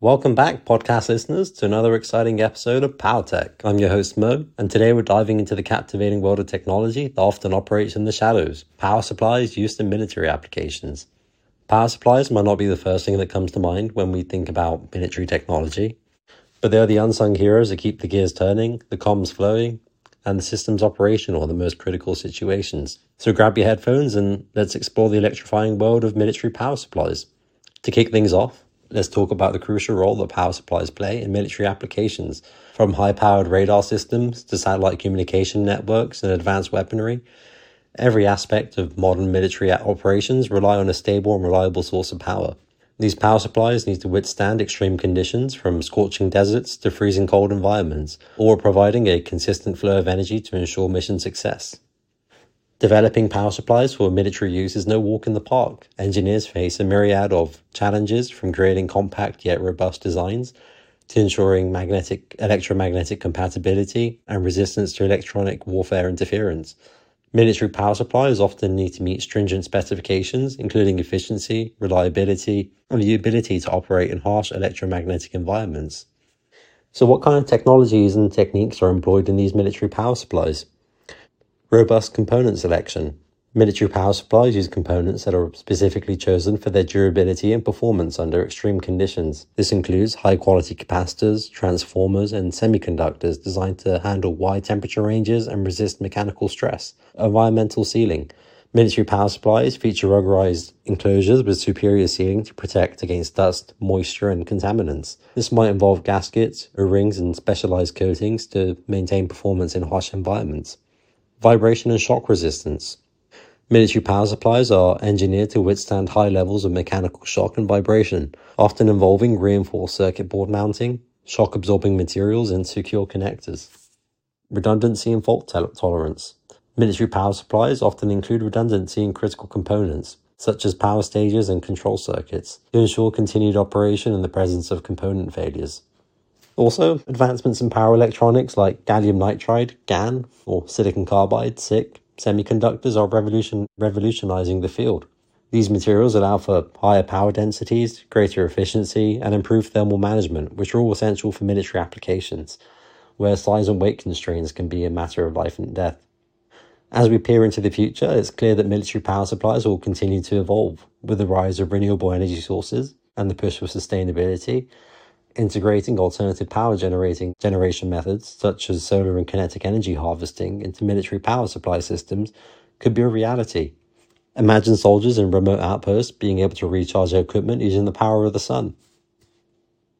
Welcome back, podcast listeners, to another exciting episode of Power Tech. I'm your host, Mo, and today we're diving into the captivating world of technology that often operates in the shadows power supplies used in military applications. Power supplies might not be the first thing that comes to mind when we think about military technology, but they are the unsung heroes that keep the gears turning, the comms flowing, and the systems operational in the most critical situations. So grab your headphones and let's explore the electrifying world of military power supplies. To kick things off, let's talk about the crucial role that power supplies play in military applications, from high powered radar systems to satellite communication networks and advanced weaponry. Every aspect of modern military operations rely on a stable and reliable source of power. These power supplies need to withstand extreme conditions from scorching deserts to freezing cold environments, all providing a consistent flow of energy to ensure mission success. Developing power supplies for military use is no walk in the park. Engineers face a myriad of challenges from creating compact yet robust designs to ensuring magnetic electromagnetic compatibility and resistance to electronic warfare interference. Military power supplies often need to meet stringent specifications, including efficiency, reliability, and the ability to operate in harsh electromagnetic environments. So, what kind of technologies and techniques are employed in these military power supplies? Robust component selection. Military power supplies use components that are specifically chosen for their durability and performance under extreme conditions. This includes high quality capacitors, transformers, and semiconductors designed to handle wide temperature ranges and resist mechanical stress. Environmental sealing. Military power supplies feature rubberized enclosures with superior sealing to protect against dust, moisture, and contaminants. This might involve gaskets, O-rings, and specialized coatings to maintain performance in harsh environments. Vibration and shock resistance. Military power supplies are engineered to withstand high levels of mechanical shock and vibration, often involving reinforced circuit board mounting, shock absorbing materials, and secure connectors. Redundancy and fault tolerance. Military power supplies often include redundancy in critical components, such as power stages and control circuits, to ensure continued operation in the presence of component failures. Also, advancements in power electronics like gallium nitride, GaN, or silicon carbide, SiC, semiconductors are revolution, revolutionizing the field. These materials allow for higher power densities, greater efficiency, and improved thermal management, which are all essential for military applications, where size and weight constraints can be a matter of life and death. As we peer into the future, it's clear that military power supplies will continue to evolve with the rise of renewable energy sources and the push for sustainability integrating alternative power generating generation methods such as solar and kinetic energy harvesting into military power supply systems could be a reality. Imagine soldiers in remote outposts being able to recharge their equipment using the power of the sun.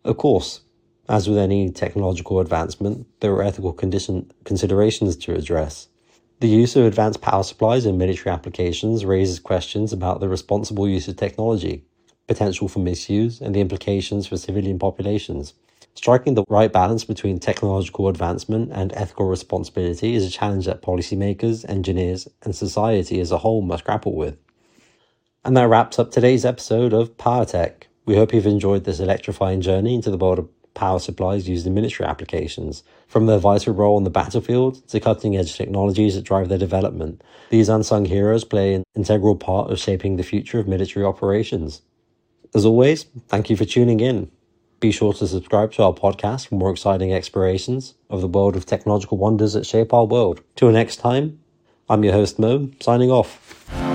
Of course, as with any technological advancement, there are ethical condition, considerations to address. The use of advanced power supplies in military applications raises questions about the responsible use of technology potential for misuse, and the implications for civilian populations. Striking the right balance between technological advancement and ethical responsibility is a challenge that policymakers, engineers, and society as a whole must grapple with. And that wraps up today's episode of Power Tech. We hope you've enjoyed this electrifying journey into the world of power supplies used in military applications. From their vital role on the battlefield to cutting edge technologies that drive their development, these unsung heroes play an integral part of shaping the future of military operations. As always, thank you for tuning in. Be sure to subscribe to our podcast for more exciting explorations of the world of technological wonders that shape our world. Till next time, I'm your host Mo, signing off.